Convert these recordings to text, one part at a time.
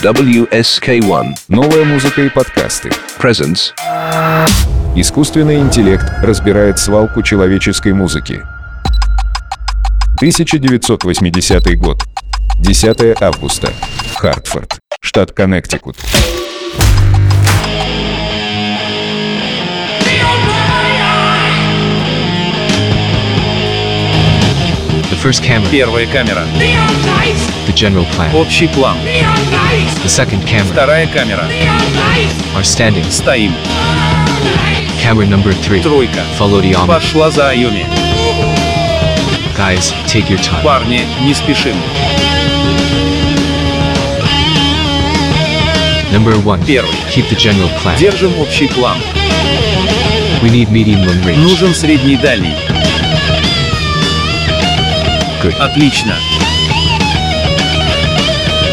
WSK1 Новая музыка и подкасты. presents Искусственный интеллект разбирает свалку человеческой музыки. 1980 год. 10 августа. Хартфорд, штат Коннектикут. first camera, Первая камера. the general plan. Общий план. The second camera, Вторая камера. are standing. Стоим. Camera number three, Тройка. follow the arm. Пошла за Айоми. Guys, take your time. Парни, не спешим. Number one, Первый. keep the general plan. Держим общий план. We need medium long range. Нужен средний дальний. Good. Отлично.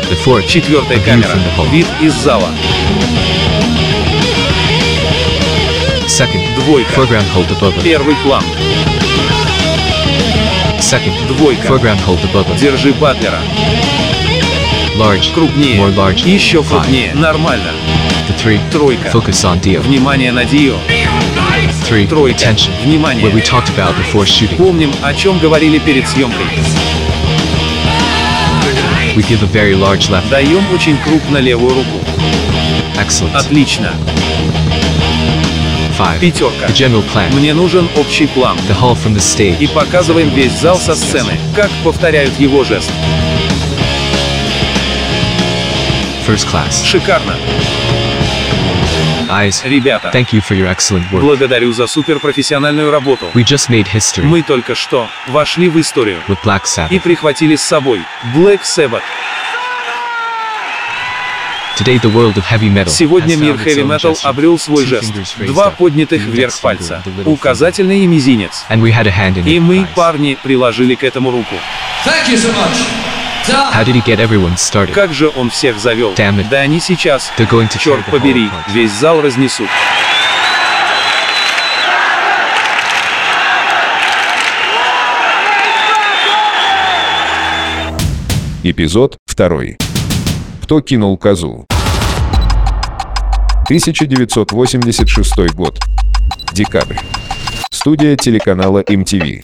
The Четвертая камера. the. Вид из зала. Second, Двойка. foreground hold above it. Первый план. Second, Двойка. foreground hold above it. Держи Батлера. Large, Крупнее. more large. Еще крупнее. Нормально. The three, Тройка. focus on Dio. Внимание на Дио. Three, attention. Внимание. What we talked about before shooting. Помним, о чем говорили перед съемкой. We give a very large left. Даем очень крупно левую руку. Excellent. Отлично. Five, Пятерка. the general plan. Мне нужен общий план. The hall from the stage. И показываем весь зал со сцены, как повторяют его жест. First class. Шикарно. Eyes, Ребята, thank you for your excellent work. благодарю за суперпрофессиональную работу. We just made history Мы только что вошли в историю with Black и Sabbath. прихватили с собой Black Sabbath. Today the world of heavy metal Сегодня мир хэви метал обрел свой жест. Два поднятых вверх пальца. Указательный и мизинец. finger. And we had a hand in И мы, парни, приложили к этому руку. Thank you so much. How did he get everyone started? Как же он всех завел. Damn it. Да они сейчас, They're going to черт побери, весь зал разнесут. Эпизод 2. Кто кинул козу? 1986 год. Декабрь. Студия телеканала MTV.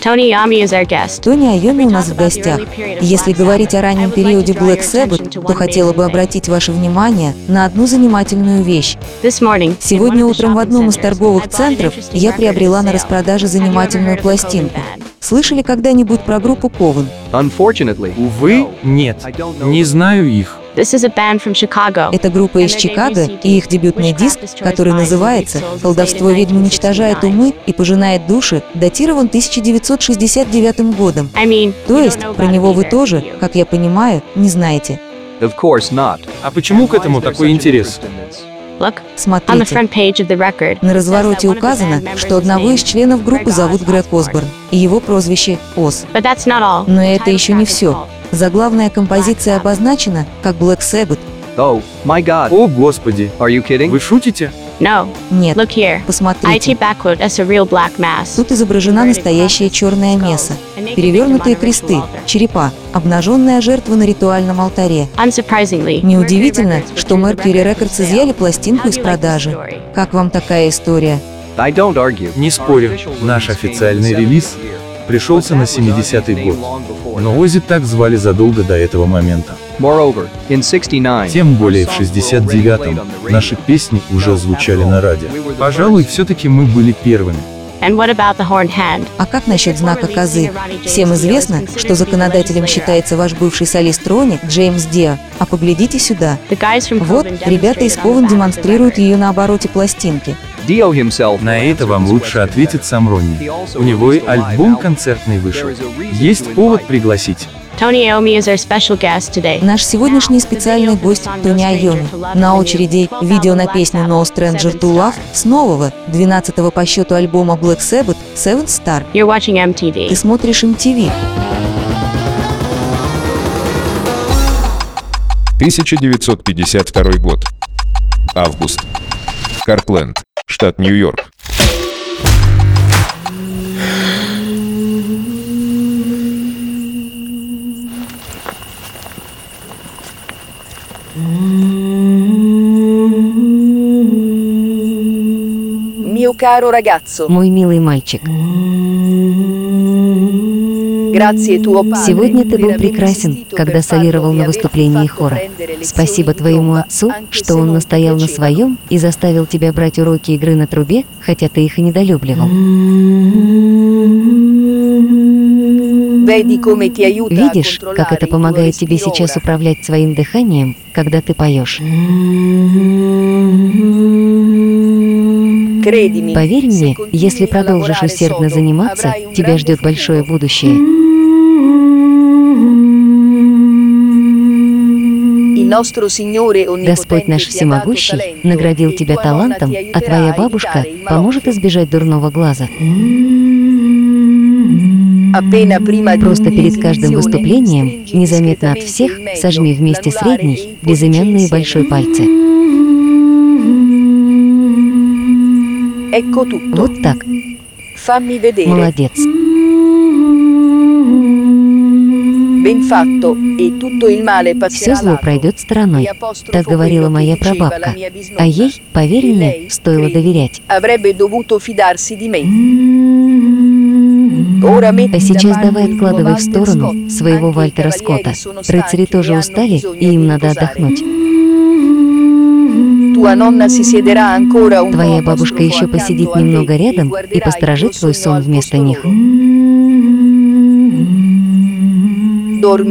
Tony Yami is our guest. Тони Айоми у нас в гостях. Если говорить о раннем периоде Black Sabbath, то хотела бы обратить ваше внимание на одну занимательную вещь. This morning, Сегодня утром в одном из торговых центров я приобрела на распродаже занимательную пластинку. Слышали когда-нибудь про группу Ковен? Увы, нет. Не знаю их. This is a band from Chicago. Это группа из Чикаго, и их дебютный диск, который называется «Колдовство ведьм уничтожает умы и пожинает души», датирован 1969 годом. То есть, про него вы тоже, как я понимаю, не знаете. А почему к этому такой интерес? Look, on the Смотрите. front page of the record. На развороте указано, что одного из членов группы зовут Грег Осборн, и его прозвище Ос. But that's not all. Но это еще не все. Заглавная композиция обозначена как Black Sabbath. Oh, my god. О, господи. Are you kidding? Вы шутите? No, Нет, look here. IT посмотрите. as a real black mass. Тут изображена настоящая черная месса. Перевернутые кресты, черепа, обнаженная жертва на ритуальном алтаре. Unsurprisingly, Неудивительно, что Mercury Records изъяли пластинку из продажи. Как вам такая история? I don't argue. Не спорю. Наш официальный релиз пришелся на 70-й год. Но Ози так звали задолго до этого момента. Moreover, in 69, Тем более в 69-м наши песни уже звучали на радио. Пожалуй, все-таки мы были первыми. А как насчет знака козы? Всем известно, что законодателем считается ваш бывший солист Рони Джеймс Диа. А поглядите сюда. Вот, ребята из Ковен демонстрируют ее на обороте пластинки. На это вам лучше ответит сам Ронни. У него и альбом концертный вышел. Есть повод пригласить. Tony Iommi is our special guest today. Наш сегодняшний специальный гость Тони Айоми. На очереди видео на песню No Stranger to Love с нового, 12-го по счету альбома Black Sabbath Seven Star. You're watching Ты MTV. смотришь MTV. 1952 год. Август. Картленд, штат Нью-Йорк. Mio caro ragazzo, Мой милый мальчик. Сегодня ты был прекрасен, когда солировал на выступлении хора. Спасибо твоему отцу, что он настоял на своем и заставил тебя брать уроки игры на трубе, хотя ты их и недолюбливал. Видишь, как это помогает тебе сейчас управлять своим дыханием, когда ты поешь. Поверь мне, если продолжишь усердно заниматься, тебя ждет большое будущее. Господь наш всемогущий наградил e тебя талантом, а твоя бабушка поможет избежать дурного глаза. Просто перед каждым выступлением, незаметно от всех, сожми вместе средний, e безымянный и большой пальцы. Вот так. Молодец. Все passerà зло пройдет стороной. Так говорила моя прабабка. А ей, поверь E мне, стоило доверять. А сейчас давай откладывай в сторону своего Вальтера Скотта. Рыцари тоже e hanno устали, и им надо отдохнуть. Твоя бабушка еще посидит немного e рядом и посторожит sogno сон вместо них.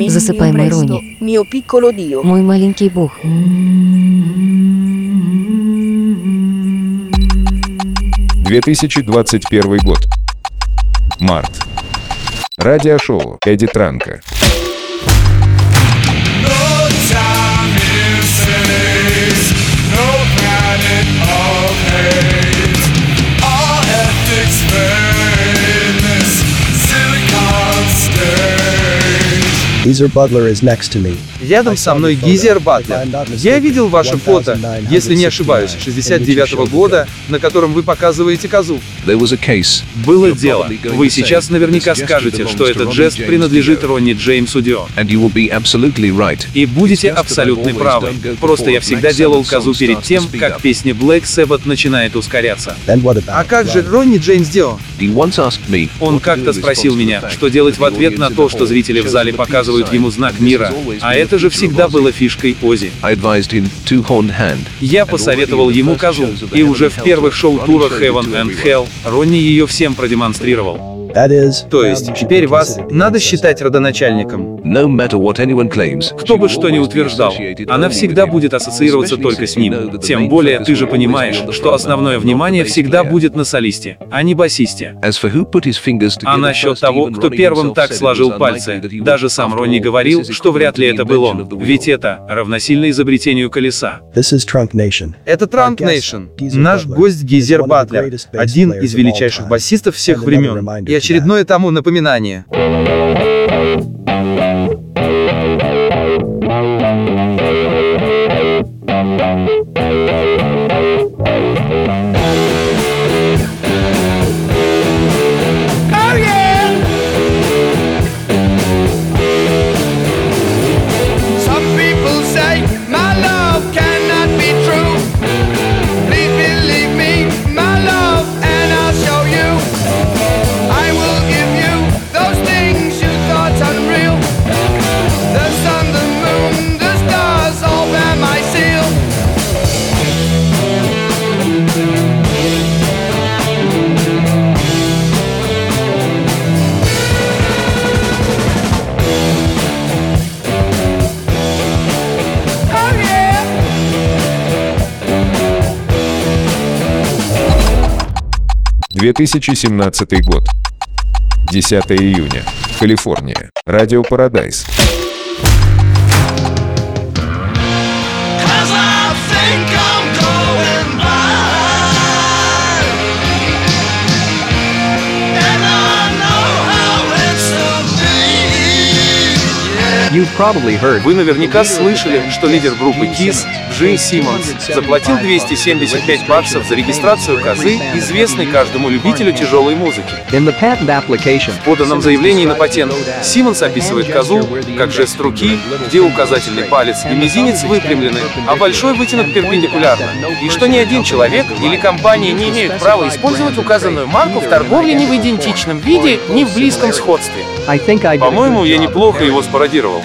Засыпай, мой Рони. Мой маленький бог. — 2021 год. Март. Радиошоу Эдди Транка. Geezer Butler is next Рядом со мной Гизер Батлер. Я видел ваше фото, если не ошибаюсь, 69 года, на котором вы показываете козу. Было дело. Вы сейчас наверняка скажете, что этот жест принадлежит Ронни Джеймсу Дио. И будете абсолютно правы. Просто я всегда делал козу перед тем, как песня Black Sabbath начинает ускоряться. Then what about А как же Ронни Джеймс Дио? Он как-то спросил меня, что делать в ответ на то, что зрители в зале показывают ему знак мира. А это же всегда было фишкой Ози. Я посоветовал ему козу, и уже в первых шоу-турах Heaven and Hell Ронни ее всем продемонстрировал. То есть, теперь вас надо считать родоначальником. Кто бы что ни утверждал, она всегда будет ассоциироваться только с ним. Тем более, ты же понимаешь, что основное внимание всегда будет на солисте, а не басисте. А насчет того, кто первым так сложил пальцы, даже сам Ронни говорил, что вряд ли это был он, ведь это равносильно изобретению колеса. Это Транк Нейшн. Наш гость Гизер Батлер, один из величайших басистов всех времен. И очередное тому напоминание. Oh 2017 год. 10 июня. Калифорния. Радио Парадайз. Вы наверняка слышали, что лидер группы KISS Джей Симмонс заплатил 275 баксов за регистрацию козы, известной каждому любителю тяжелой музыки. В поданном заявлении на патент Симмонс описывает козу как жест руки, где указательный палец и мизинец выпрямлены, а большой вытянут перпендикулярно, и что ни один человек или компания не имеют права использовать указанную марку в торговле ни в идентичном виде, ни в близком сходстве. По-моему, я неплохо его спародировал.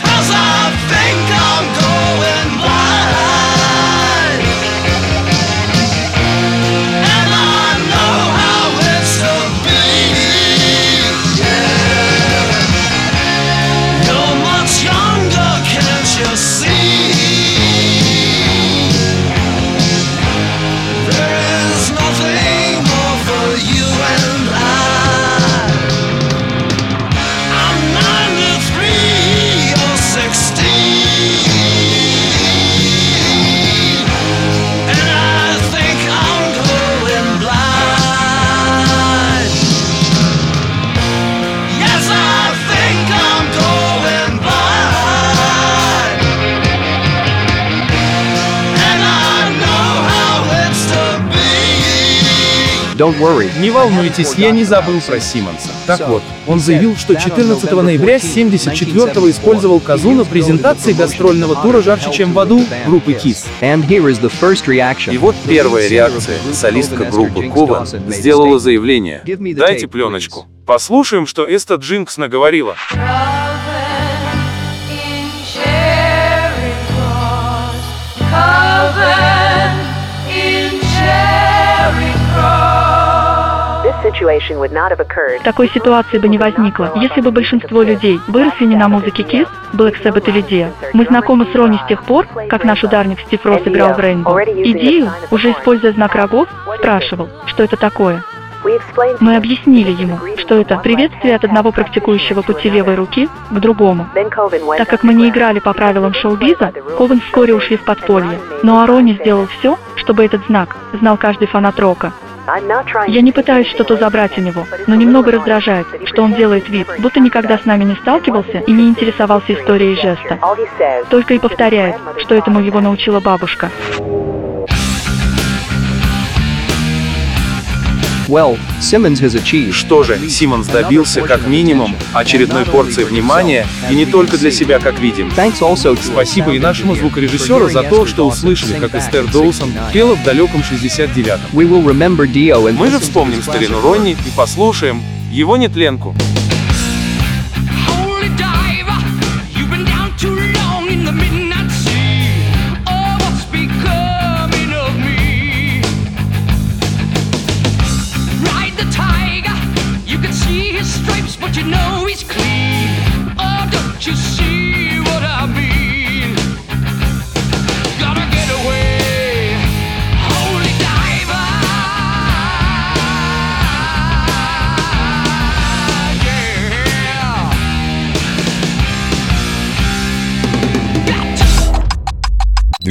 Не волнуйтесь, я не забыл про Симмонса. Так вот, он заявил, что 14 ноября 74-го использовал козу на презентации гастрольного тура «Жарче, чем в аду» группы KISS. И вот первая реакция. Солистка группы Кован сделала заявление. Дайте пленочку. Послушаем, что Эста Джинкс наговорила. Такой ситуации бы не возникло, если бы большинство людей выросли не на музыке Kiss, Black Sabbath или Dio. Мы знакомы с Ронни с тех пор, как наш ударник Стив Росс играл в Рейнбо. И Dio, уже используя знак рогов, спрашивал, что это такое. Мы объяснили ему, что это приветствие от одного практикующего пути левой руки к другому. Так как мы не играли по правилам шоу-биза, Ковен вскоре ушли в подполье. Но Арони сделал все, чтобы этот знак знал каждый фанат рока. Я не пытаюсь что-то забрать у него, но немного раздражает, что он делает вид, будто никогда с нами не сталкивался и не интересовался историей жеста. Только и повторяет, что этому его научила бабушка. Well, Simmons has achieved. Что же, Симмонс добился как минимум очередной порции внимания, и не только для себя, как видим. Thanks also to Спасибо и нашему звукорежиссеру за то, что услышали, как Эстер Доусон пела в далеком 69-м. We will remember Dio and Мы же вспомним старину Ронни и послушаем его нетленку.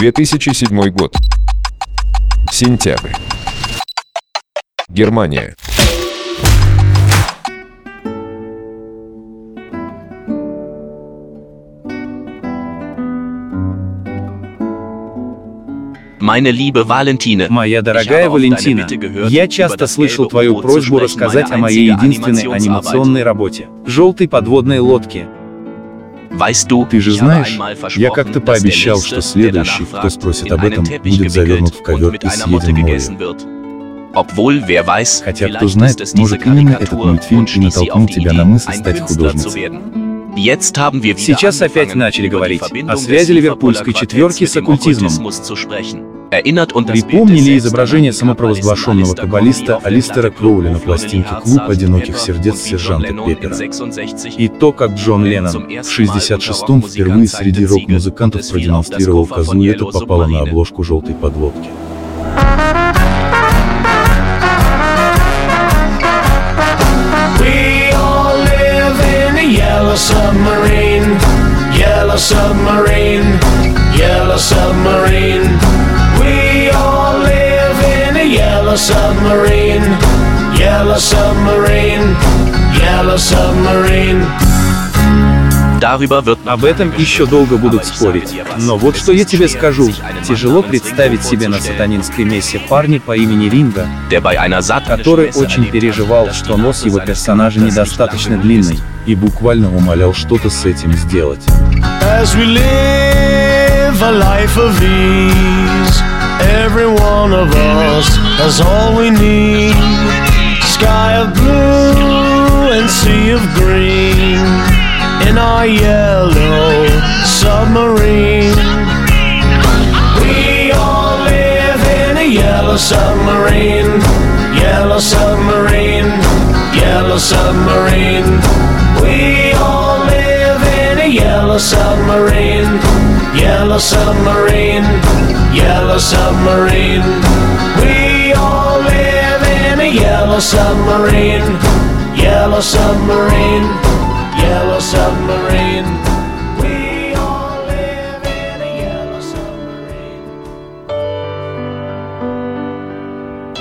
2007 год. Сентябрь. Германия. Моя дорогая Валентина, я часто слышал твою просьбу рассказать о моей единственной анимационной работе – «Желтой подводной лодке». Ты же знаешь, я как-то пообещал, что следующий, кто спросит об этом, будет завернут в ковер и съеден морем. Хотя, кто знает, может именно этот мультфильм и натолкнул тебя на мысль стать художницей. Сейчас опять начали говорить о связи ливерпульской четверки с оккультизмом. Припомнили изображение самопровозглашенного каббалиста Алистера Кроули на пластинке «Клуб одиноких сердец» сержанта Пеппера. И то, как Джон Леннон в 66-м впервые среди рок-музыкантов продемонстрировал казну, и это попало на обложку желтой подлодки. submarine, yellow submarine, yellow submarine. Yellow submarine, yellow submarine, yellow submarine. Darüber wird Об этом еще долго будут спорить. Но вот что я тебе скажу. Тяжело представить себе на сатанинской мессе парня по имени Ринга, der bei einer который очень переживал, что нос его персонажа недостаточно длинный. И буквально умолял что-то с этим сделать. Live a life of ease, every one of us has all we need. Sky of blue and sea of green in our yellow submarine. We all live in a yellow submarine, yellow submarine, yellow submarine. We all live in a yellow submarine, yellow submarine, yellow submarine. We all live in a yellow submarine, yellow submarine, yellow submarine. We all live in a yellow submarine.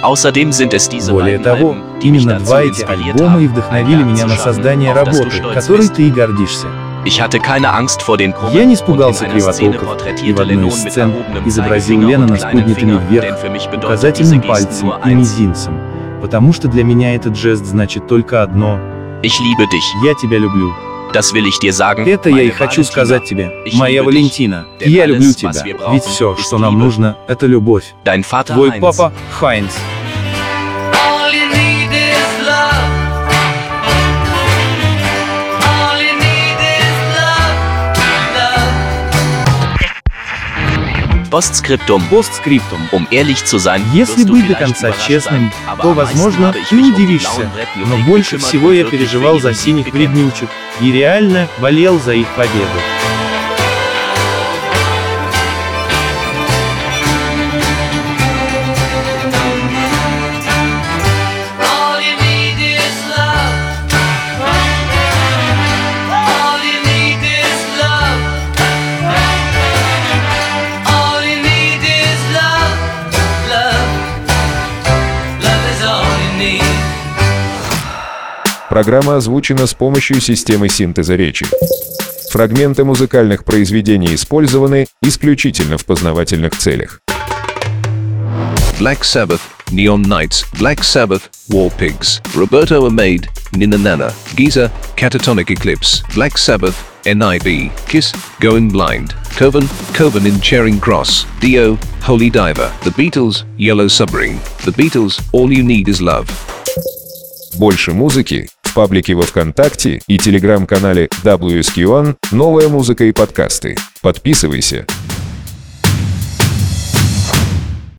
Außerdem sind es diese Более beiden того, Alben, die mich именно dazu два эти inspiriert альбома и haben, вдохновили меня на создание работы, stolz которой bist. ты и гордишься. Я не испугался кривотолков и в одной из сцен изобразил Леннона с поднятыми вверх указательным пальцем и мизинцем, потому что для меня этот жест значит только одно. «Я тебя люблю». Это я и хочу сказать тебе, Ich моя Валентина. Я люблю тебя. Ведь все, что нам нужно, это любовь. Твой папа Хайнц. Postskriptum. Постскриптум. Um ehrlich zu sein, Если быть до конца честным, то, возможно, ты um удивишься. Но больше всего я переживал за синих вреднючек и реально болел за их победу. Программа озвучена с помощью системы синтеза речи. Фрагменты музыкальных произведений использованы исключительно в познавательных целях. Black Sabbath, Neon Knights, Black Sabbath, War Pigs, Roberto Amade, Nina Nana, Giza, Catatonic Eclipse, Black Sabbath, NIB, Kiss, Going Blind, Coven, Coven in Charing Cross, Dio, Holy Diver, The Beatles, Yellow Submarine, The Beatles, All You Need Is Love. Больше музыки паблике во ВКонтакте и телеграм-канале WSQ1 «Новая музыка и подкасты». Подписывайся,